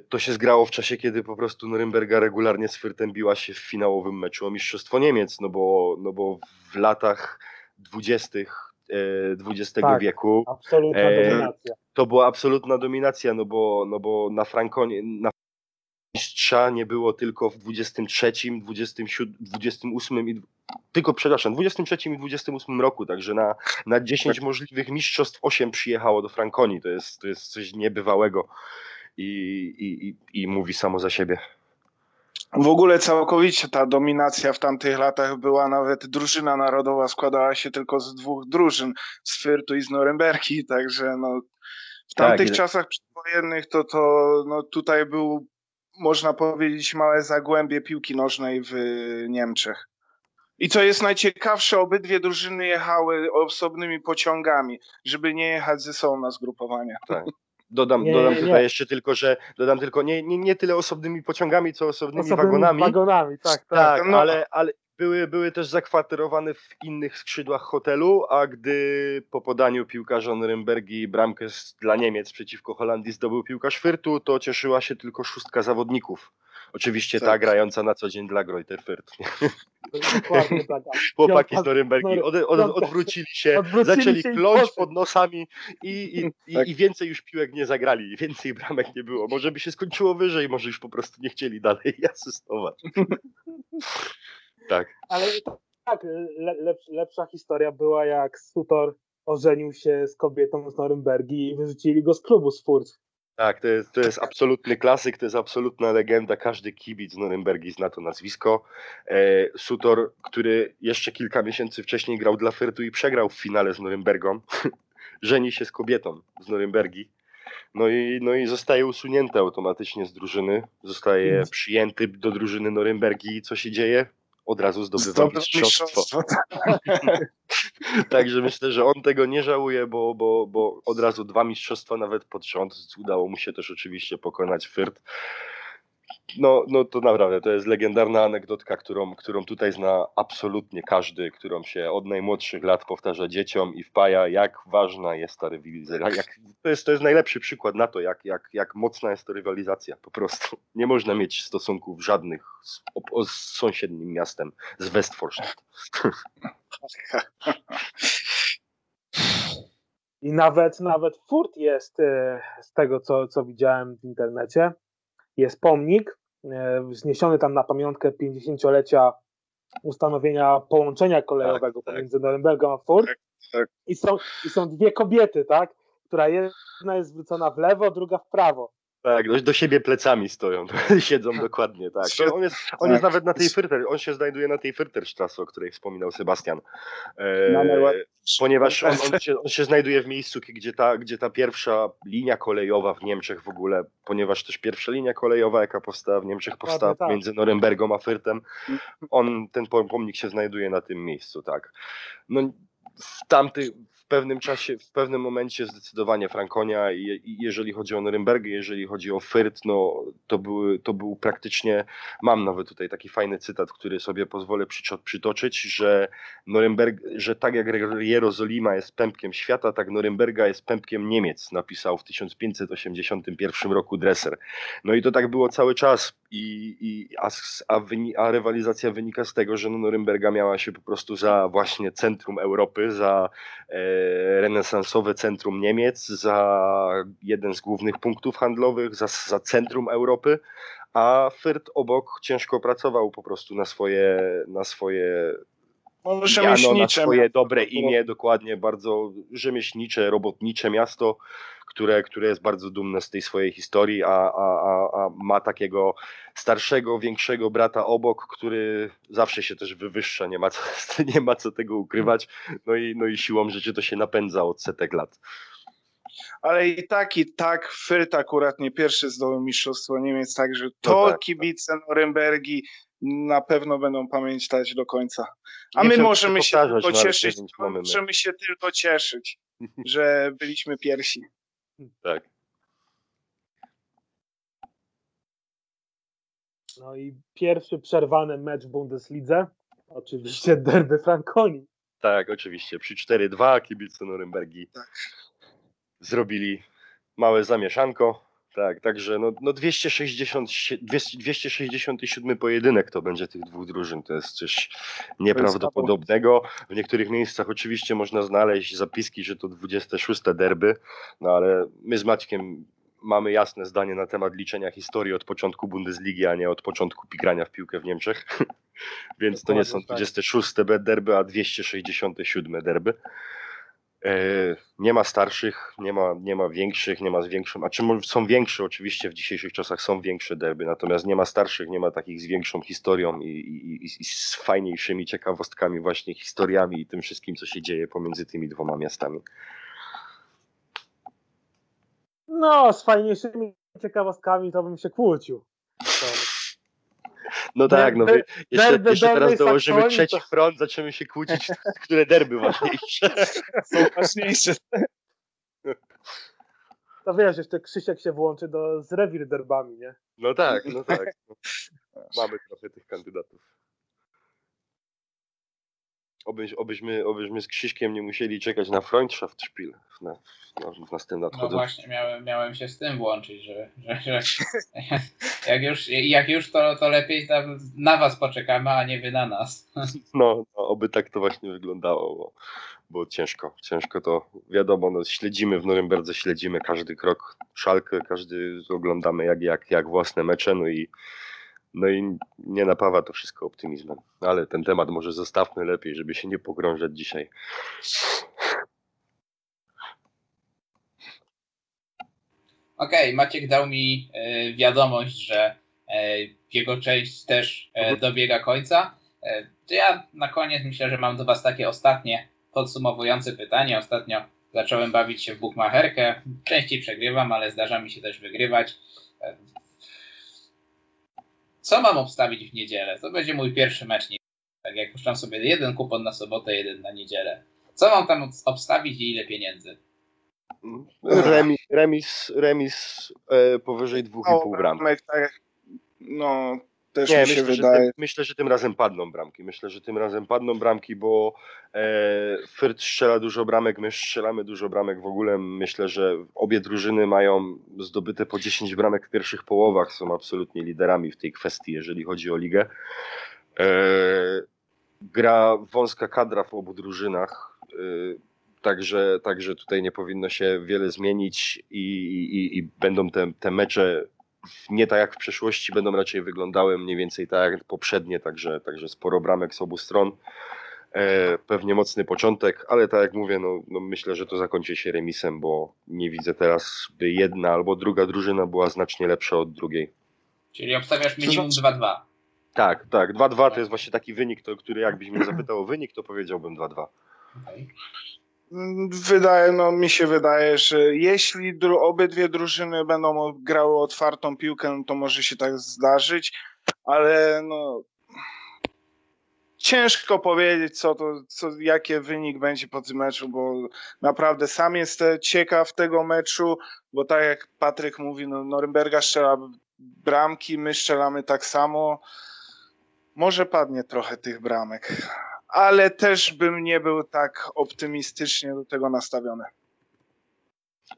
to się zgrało w czasie, kiedy po prostu Norymberga regularnie z Fürtem biła się w finałowym meczu o Mistrzostwo Niemiec, no bo, no bo w latach dwudziestych XX tak, wieku. Absolutna e, dominacja. To była absolutna dominacja, no bo, no bo na Frankonie, na mistrza nie było tylko w 23, 27, 28 i tylko, przepraszam, 23 i 28 roku, także na, na 10 tak. możliwych mistrzostw 8 przyjechało do Frankoni. To jest, to jest coś niebywałego i, i, i, i mówi samo za siebie. W ogóle całkowicie ta dominacja w tamtych latach była, nawet drużyna narodowa składała się tylko z dwóch drużyn, z Fyrtu i z Norymbergi, także no, w tamtych tak, czasach przedwojennych to, to no, tutaj był, można powiedzieć, małe zagłębie piłki nożnej w Niemczech. I co jest najciekawsze, obydwie drużyny jechały osobnymi pociągami, żeby nie jechać ze sobą na zgrupowania. Dodam, Nie, dodam nie, tutaj nie. jeszcze tylko, że dodam tylko nie, nie, nie tyle osobnymi pociągami, co osobnymi, Osobnymi wagonami. wagonami, tak, tak. Tak, No. ale, ale były, były też zakwaterowane w innych skrzydłach hotelu, a gdy po podaniu piłkarza Norymbergi bramkę dla Niemiec przeciwko Holandii zdobył piłkarz Fyrtu, to cieszyła się tylko szóstka zawodników. Oczywiście ta Tak. grająca na co dzień dla Greuther Fürth. Dokładnie tak. Chłopaki z Norymbergi od, od, odwrócili się, odwrócili zaczęli się kląć pod nosami i, i, i, Tak. i więcej już piłek nie zagrali, więcej bramek nie było. Może by się skończyło wyżej, może już po prostu nie chcieli dalej asystować. Tak. Ale tak, le, lepsza, historia była jak Sutor ożenił się z kobietą z Norymbergi i wyrzucili go z klubu z Furt. Tak, to jest, to jest absolutny klasyk, to jest absolutna legenda. Każdy kibic z Norymbergi zna to nazwisko. E, Sutor, który jeszcze kilka miesięcy wcześniej grał dla Fyrtu i przegrał w finale z Norymbergą, żeni się z kobietą z Norymbergi. No i, no i zostaje usunięty automatycznie z drużyny. Zostaje przyjęty do drużyny Norymbergi. I co się dzieje? Od razu zdobywa Zdobył mistrzostwo. mistrzostwo. Także myślę, że on tego nie żałuje, bo, bo, bo od razu dwa mistrzostwa nawet pod rząd. Udało mu się też oczywiście pokonać Fyrt. No, no to naprawdę, to jest legendarna anegdotka, którą, którą tutaj zna absolutnie każdy, którą się od najmłodszych lat powtarza dzieciom i wpaja, jak ważna jest ta rywalizacja. To, jest, to jest najlepszy przykład na to, jak, jak, jak mocna jest to rywalizacja. Po prostu nie można mieć stosunków żadnych z, z sąsiednim miastem, z Westforstadt. I nawet, nawet Furt jest, e, z tego co, co widziałem w internecie, jest pomnik e, wzniesiony tam na pamiątkę 50-lecia ustanowienia połączenia kolejowego Tak, tak. pomiędzy Norymbergą a Furt. Tak, tak. I, są, I są dwie kobiety, tak? Która jedna jest zwrócona w lewo, druga w prawo. Tak, do, do siebie plecami stoją, siedzą dokładnie, tak. On jest, on jest Tak. nawet na tej Fyrter, on się znajduje na tej Fyrterstrasse, o której wspominał Sebastian. E, Na najła- ponieważ on, on, się, on się znajduje w miejscu, gdzie ta, gdzie ta pierwsza linia kolejowa w Niemczech w ogóle, ponieważ też pierwsza linia kolejowa, jaka powstała w Niemczech, powstała tak. między Norymbergą a Fyrtem, on, ten pom- pomnik się znajduje na tym miejscu, tak. No, w tamty, w pewnym czasie, w pewnym momencie zdecydowanie Frankonia i, i jeżeli chodzi o Norymbergę, jeżeli chodzi o Fyrt, no to, były, to był praktycznie, mam nawet tutaj taki fajny cytat, który sobie pozwolę przytoczyć, że Norymberg, że tak jak Jerozolima jest pępkiem świata, tak Norymberga jest pępkiem Niemiec, napisał w 1581 roku Dresser. No i to tak było cały czas i, i a, a, wyni, a rywalizacja wynika z tego, że no Norymberga miała się po prostu za właśnie centrum Europy, za e, renesansowe centrum Niemiec, za jeden z głównych punktów handlowych, za, za centrum Europy, a Fyrt obok ciężko pracował po prostu na swoje, na swoje Miano, na swoje dobre imię, dokładnie, bardzo rzemieślnicze, robotnicze miasto, które, które jest bardzo dumne z tej swojej historii, a, a, a, a ma takiego starszego, większego brata obok, który zawsze się też wywyższa, nie ma co, nie ma co tego ukrywać, no i, no i siłą rzeczy to się napędza od setek lat. Ale i tak, i tak Fyrt akurat nie pierwszy zdobył Mistrzostwo Niemiec, także to No tak. kibice Norymbergi na pewno będą pamiętać do końca. A Nie my możemy się tylko cieszyć, możemy się tylko cieszyć, że byliśmy pierwsi. Tak. No i pierwszy przerwany mecz w Bundeslidze, oczywiście derby Frankonii. Tak, oczywiście. Przy 4-2 kibice Norymbergi Tak. zrobili małe zamieszanko. Tak, także no, no 260, 200, 267 pojedynek to będzie tych dwóch drużyn. To jest coś nieprawdopodobnego. W niektórych miejscach oczywiście można znaleźć zapiski, że to 26 derby, no ale my z Maćkiem mamy jasne zdanie na temat liczenia historii od początku Bundesligi, a nie od początku pigrania w piłkę w Niemczech. Więc to nie są Dokładnie tak. 26 derby, a 267 derby. E, Nie ma starszych, nie ma, nie ma większych, nie ma z większą, a czy może są większe, oczywiście w dzisiejszych czasach są większe derby, natomiast nie ma starszych, nie ma takich z większą historią i, i, i z fajniejszymi ciekawostkami, właśnie historiami i tym wszystkim, co się dzieje pomiędzy tymi dwoma miastami. No, z fajniejszymi ciekawostkami to bym się kłócił. To, No tak, no jeszcze, derby jeszcze teraz Dolnej dołożymy Saksonii trzeci to- front, zaczniemy się kłócić, które derby ważniejsze. Są ważniejsze. To wiesz, jeszcze Krzysiek się włączy do, z rewir derbami, nie? No tak, no tak. No. Mamy trochę tych kandydatów. Obyś, obyśmy, obyśmy z Krzyśkiem nie musieli czekać na Freundschaftsspiel w, na, w, następnym No właśnie, miałem, miałem się z tym włączyć, że, że, że jak już, jak już to, to lepiej tam na was poczekamy, a nie wy na nas. No, no, oby tak to właśnie wyglądało, bo, bo ciężko, ciężko to wiadomo, no, śledzimy w Norymberdze, śledzimy każdy krok szalkę, każdy oglądamy jak, jak, jak własne mecze, no i, no i nie napawa to wszystko optymizmem. Ale ten temat może zostawmy lepiej, żeby się nie pogrążać dzisiaj. Okej, Maciek dał mi e, wiadomość, że e, jego część też e, Mhm. dobiega końca. To ja na koniec myślę, że mam do Was takie ostatnie podsumowujące pytanie. Ostatnio zacząłem bawić się w bukmacherkę. Częściej przegrywam, ale zdarza mi się też wygrywać. Co mam obstawić w niedzielę? To będzie mój pierwszy mecz. Tak jak puszczam sobie jeden kupon na sobotę, jeden na niedzielę. Co mam tam obstawić i ile pieniędzy? Remis, remis, remis e, powyżej 2,5 bram. Bramek, tak, no, też Nie, mi się myślę że, wydaje. tym, myślę, że tym razem padną bramki. Myślę, że tym razem padną bramki, bo e, Fürth strzela dużo bramek, my strzelamy dużo bramek w ogóle. Myślę, że obie drużyny mają zdobyte po 10 bramek w pierwszych połowach. Są absolutnie liderami w tej kwestii, jeżeli chodzi o ligę. E, gra wąska kadra w obu drużynach. E, Także, także tutaj nie powinno się wiele zmienić i, i, i będą te, te mecze nie tak jak w przeszłości, będą raczej wyglądały mniej więcej tak jak poprzednie, także, także sporo bramek z obu stron. E, pewnie mocny początek, ale tak jak mówię, no, no myślę, że to zakończy się remisem, bo nie widzę teraz, by jedna albo druga drużyna była znacznie lepsza od drugiej. Czyli obstawiasz minimum 2-2. Tak, tak, 2-2 to jest właśnie taki wynik, to, który jakbyś mnie zapytał o wynik, to powiedziałbym 2-2. Okej. Wydaje, no mi się wydaje, że jeśli dru- obydwie drużyny będą grały otwartą piłkę, no to może się tak zdarzyć, ale no ciężko powiedzieć, co to, co, jaki wynik będzie po tym meczu, bo naprawdę sam jestem ciekaw tego meczu, bo tak jak Patryk mówi, no Norymberga strzela bramki, my strzelamy tak samo. Może padnie trochę tych bramek, ale też bym nie był tak optymistycznie do tego nastawiony.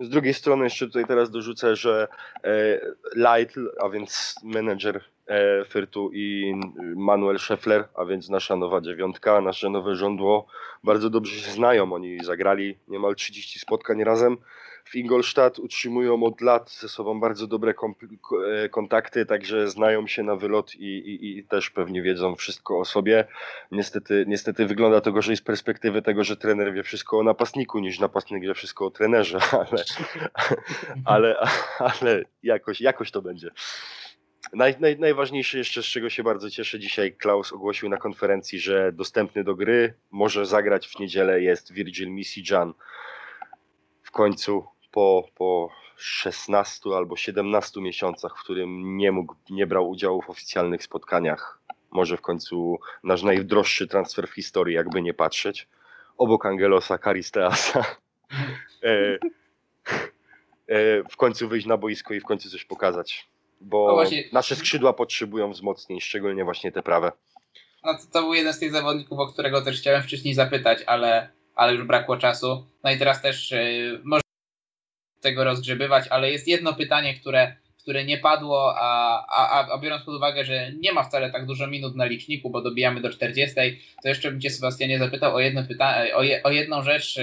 Z drugiej strony jeszcze tutaj teraz dorzucę, że e, Leitl, a więc menedżer e, Fyrtu i Manuel Scheffler, a więc nasza nowa dziewiątka, nasze nowe żądło, bardzo dobrze się znają. Oni zagrali niemal 30 spotkań razem w Ingolstadt, utrzymują od lat ze sobą bardzo dobre e, kontakty, także znają się na wylot i, i, i też pewnie wiedzą wszystko o sobie. Niestety, niestety wygląda to gorzej z perspektywy tego, że trener wie wszystko o napastniku, niż napastnik wie wszystko o trenerze, ale, ale, ale jakoś, jakoś to będzie. Naj, naj, najważniejsze jeszcze, z czego się bardzo cieszę, dzisiaj Klaus ogłosił na konferencji, że dostępny do gry może zagrać w niedzielę jest Virgil Misijan. W końcu po, po 16 albo 17 miesiącach, w którym nie mógł, nie brał udziału w oficjalnych spotkaniach, może w końcu nasz najdroższy transfer w historii, jakby nie patrzeć, obok Angelosa Karisteasa. E, e, w końcu wyjść na boisko i w końcu coś pokazać. Bo No właśnie- nasze skrzydła potrzebują wzmocnień, szczególnie właśnie te prawe. No to, to był jeden z tych zawodników, o którego też chciałem wcześniej zapytać, ale, ale już brakło czasu. No i teraz też yy, może tego rozgrzebywać, ale jest jedno pytanie, które, które nie padło, a, a, a, biorąc pod uwagę, że nie ma wcale tak dużo minut na liczniku, bo dobijamy do 40, to jeszcze bym Cię Sebastianie zapytał o, jedno pyta- o, je, o jedną rzecz.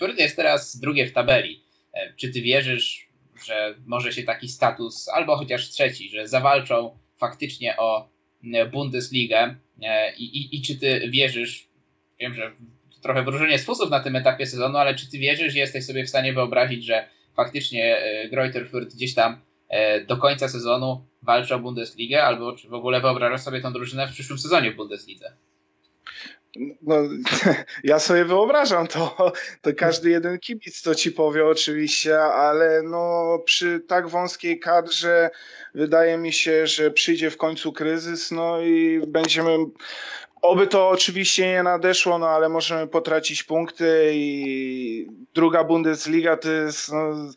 Fürth jest teraz drugie w tabeli. Yy, Czy Ty wierzysz, że może się taki status, albo chociaż trzeci, że zawalczą faktycznie o e, Bundesligę E, i, i, i czy ty wierzysz, wiem, że trochę wróżenie z fusów na tym etapie sezonu, ale czy ty wierzysz, że jesteś sobie w stanie wyobrazić, że faktycznie e, Greuther Fürth gdzieś tam e, do końca sezonu walczy o Bundesligę, albo czy w ogóle wyobrażasz sobie tą drużynę w przyszłym sezonie w Bundeslidze? No, ja sobie wyobrażam to, to każdy jeden kibic to ci powie oczywiście, ale no przy tak wąskiej kadrze wydaje mi się, że przyjdzie w końcu kryzys, no i będziemy Oby to oczywiście nie nadeszło, no ale możemy potracić punkty i druga Bundesliga to jest no,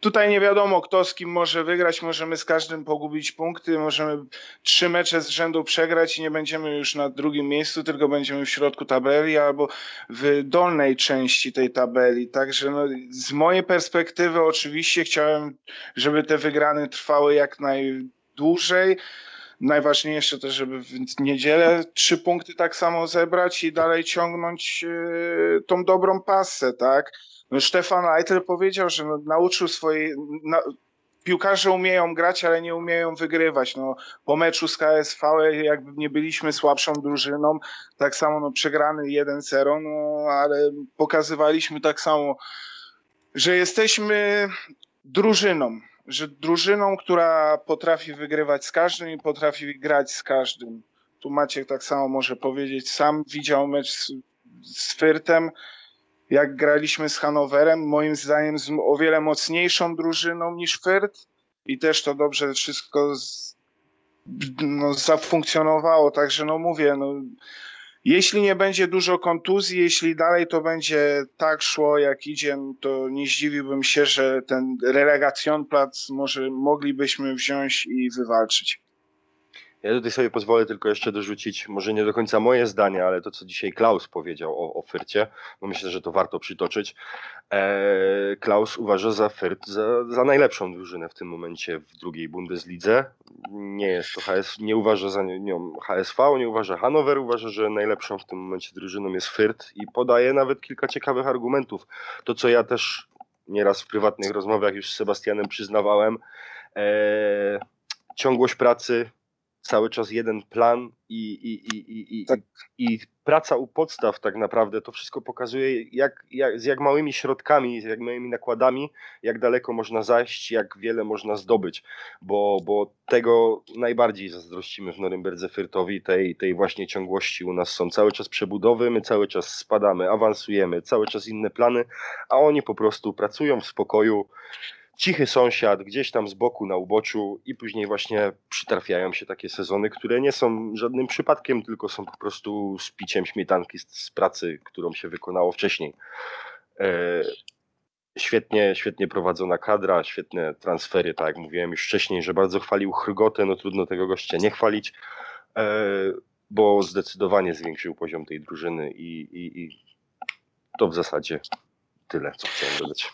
tutaj nie wiadomo, kto z kim może wygrać. Możemy z każdym pogubić punkty, możemy trzy mecze z rzędu przegrać i nie będziemy już na drugim miejscu, tylko będziemy w środku tabeli albo w dolnej części tej tabeli. Także no, z mojej perspektywy, oczywiście chciałem, żeby te wygrane trwały jak najdłużej. Najważniejsze to, żeby w niedzielę trzy punkty tak samo zebrać i dalej ciągnąć yy, tą dobrą pasę, tak? No Stefan Eitel powiedział, że no, nauczył swojej. Na, piłkarze umieją grać, ale nie umieją wygrywać. No, po meczu z KSV, jakby nie byliśmy słabszą drużyną, tak samo no, przegrany 1-0, no, ale pokazywaliśmy tak samo, że jesteśmy drużyną, że drużyną, która potrafi wygrywać z każdym i potrafi grać z każdym. Tu Maciek tak samo może powiedzieć, sam widział mecz z, z Fyrtem, jak graliśmy z Hanowerem, moim zdaniem z o wiele mocniejszą drużyną niż Fürth i też to dobrze wszystko z, no, zafunkcjonowało, także no mówię, no, jeśli nie będzie dużo kontuzji, jeśli dalej to będzie tak szło jak idzie, to nie zdziwiłbym się, że ten relegacjon plac może moglibyśmy wziąć i wywalczyć. Ja tutaj sobie pozwolę tylko jeszcze dorzucić, może nie do końca moje zdanie, ale to, co dzisiaj Klaus powiedział o, o Fyrcie, bo myślę, że to warto przytoczyć. Eee, Klaus uważa za Fyrt za, za najlepszą drużynę w tym momencie w drugiej Bundeslidze. Nie jest to HS, nie uważa za nią HSV, nie uważa Hanower, uważa, że najlepszą w tym momencie drużyną jest Fyrt i podaje nawet kilka ciekawych argumentów. To, co ja też nieraz w prywatnych rozmowach już z Sebastianem przyznawałem, eee, ciągłość pracy, cały czas jeden plan i, i, i, i, tak. i, praca u podstaw tak naprawdę to wszystko pokazuje jak, jak, z jak małymi środkami, z jak małymi nakładami, jak daleko można zajść, jak wiele można zdobyć, bo, bo tego najbardziej zazdrościmy w Norymberdze Fyrtowi, tej, tej właśnie ciągłości u nas są cały czas przebudowy, my cały czas spadamy, awansujemy, cały czas inne plany, a oni po prostu pracują w spokoju, cichy sąsiad gdzieś tam z boku na uboczu i później właśnie przytrafiają się takie sezony, które nie są żadnym przypadkiem, tylko są po prostu z piciem śmietanki z, z pracy, którą się wykonało wcześniej. E, świetnie, świetnie prowadzona kadra, świetne transfery, tak jak mówiłem już wcześniej, że bardzo chwalił Chrgotę, no trudno tego gościa nie chwalić, e, bo zdecydowanie zwiększył poziom tej drużyny i, i, i to w zasadzie tyle, co chciałem dodać.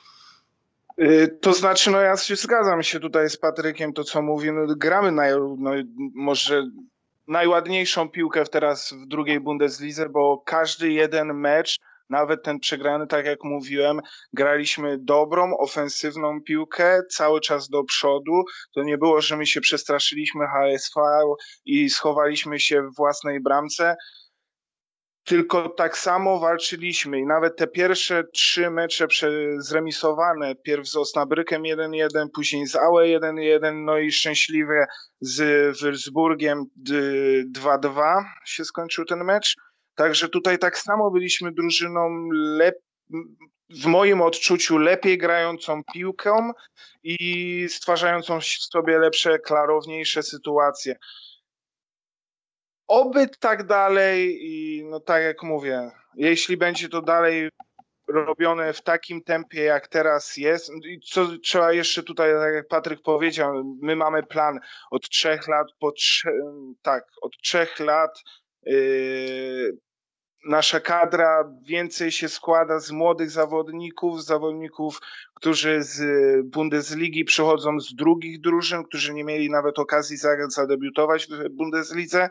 Y, to znaczy, no ja się zgadzam się tutaj z Patrykiem, to co mówi, no, gramy naj, no, może najładniejszą piłkę teraz w drugiej Bundeslidze, bo każdy jeden mecz, nawet ten przegrany, tak jak mówiłem, graliśmy dobrą, ofensywną piłkę, cały czas do przodu. To nie było, że my się przestraszyliśmy HSV i schowaliśmy się w własnej bramce tylko tak samo walczyliśmy i nawet te pierwsze trzy mecze zremisowane, pierw z Osnabrykiem 1-1, później z Aue 1-1, no i szczęśliwie z Würzburgiem 2-2 się skończył ten mecz. Także tutaj tak samo byliśmy drużyną lep w moim odczuciu lepiej grającą piłką i stwarzającą sobie lepsze, klarowniejsze sytuacje. Oby tak dalej i no tak jak mówię, jeśli będzie to dalej robione w takim tempie, jak teraz jest. Co trzeba jeszcze tutaj, tak jak Patryk powiedział, my mamy plan od trzech lat, po trze tak, od trzech lat yy, nasza kadra więcej się składa z młodych zawodników, zawodników, którzy z Bundesligi przychodzą z drugich drużyn, którzy nie mieli nawet okazji zadebiutować w Bundeslidze.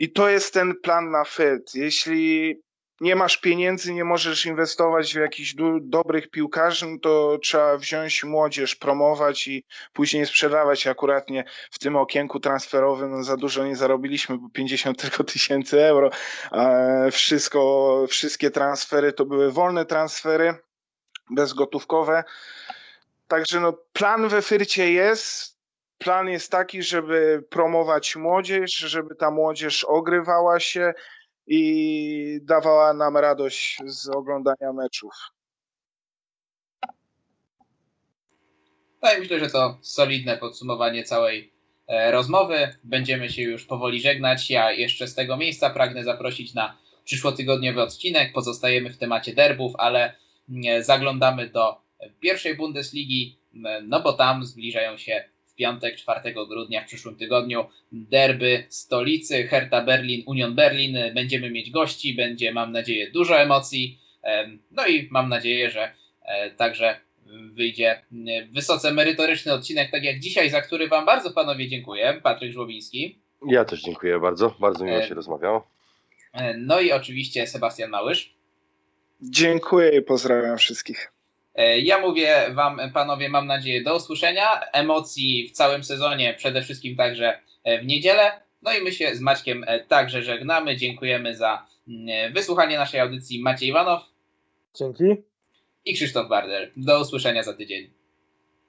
I to jest ten plan na FED. Jeśli nie masz pieniędzy, nie możesz inwestować w jakichś do, dobrych piłkarzy, no to trzeba wziąć młodzież, promować i później sprzedawać. Akuratnie w tym okienku transferowym no za dużo nie zarobiliśmy, bo 50 tylko tysięcy euro. Wszystko, wszystkie transfery to były wolne transfery, bezgotówkowe. Także no, plan we Fyrcie jest, plan jest taki, żeby promować młodzież, żeby ta młodzież ogrywała się i dawała nam radość z oglądania meczów. No i myślę, że to solidne podsumowanie całej e, rozmowy. Będziemy się już powoli żegnać. Ja jeszcze z tego miejsca pragnę zaprosić na przyszłotygodniowy odcinek. Pozostajemy w temacie derbów, ale mm, zaglądamy do pierwszej Bundesligi, no bo tam zbliżają się piątek 4 grudnia w przyszłym tygodniu derby stolicy Hertha Berlin, Union Berlin. Będziemy mieć gości, będzie mam nadzieję dużo emocji. Em, No i mam nadzieję, że e, także wyjdzie wysoce merytoryczny odcinek, tak jak dzisiaj, za który Wam bardzo panowie dziękuję. Patryk Żłobiński. Ja też dziękuję bardzo. Bardzo miło E, się rozmawiało. E, No i oczywiście Sebastian Małysz. Dziękuję i pozdrawiam wszystkich. E, Ja mówię Wam, panowie, mam nadzieję, do usłyszenia. Emocji w całym sezonie, przede wszystkim także e, w niedzielę. No i my się z Maćkiem e, także żegnamy. Dziękujemy za mm, wysłuchanie naszej audycji. Maciej Iwanow Dzięki. i Krzysztof Bardel. Do usłyszenia za tydzień.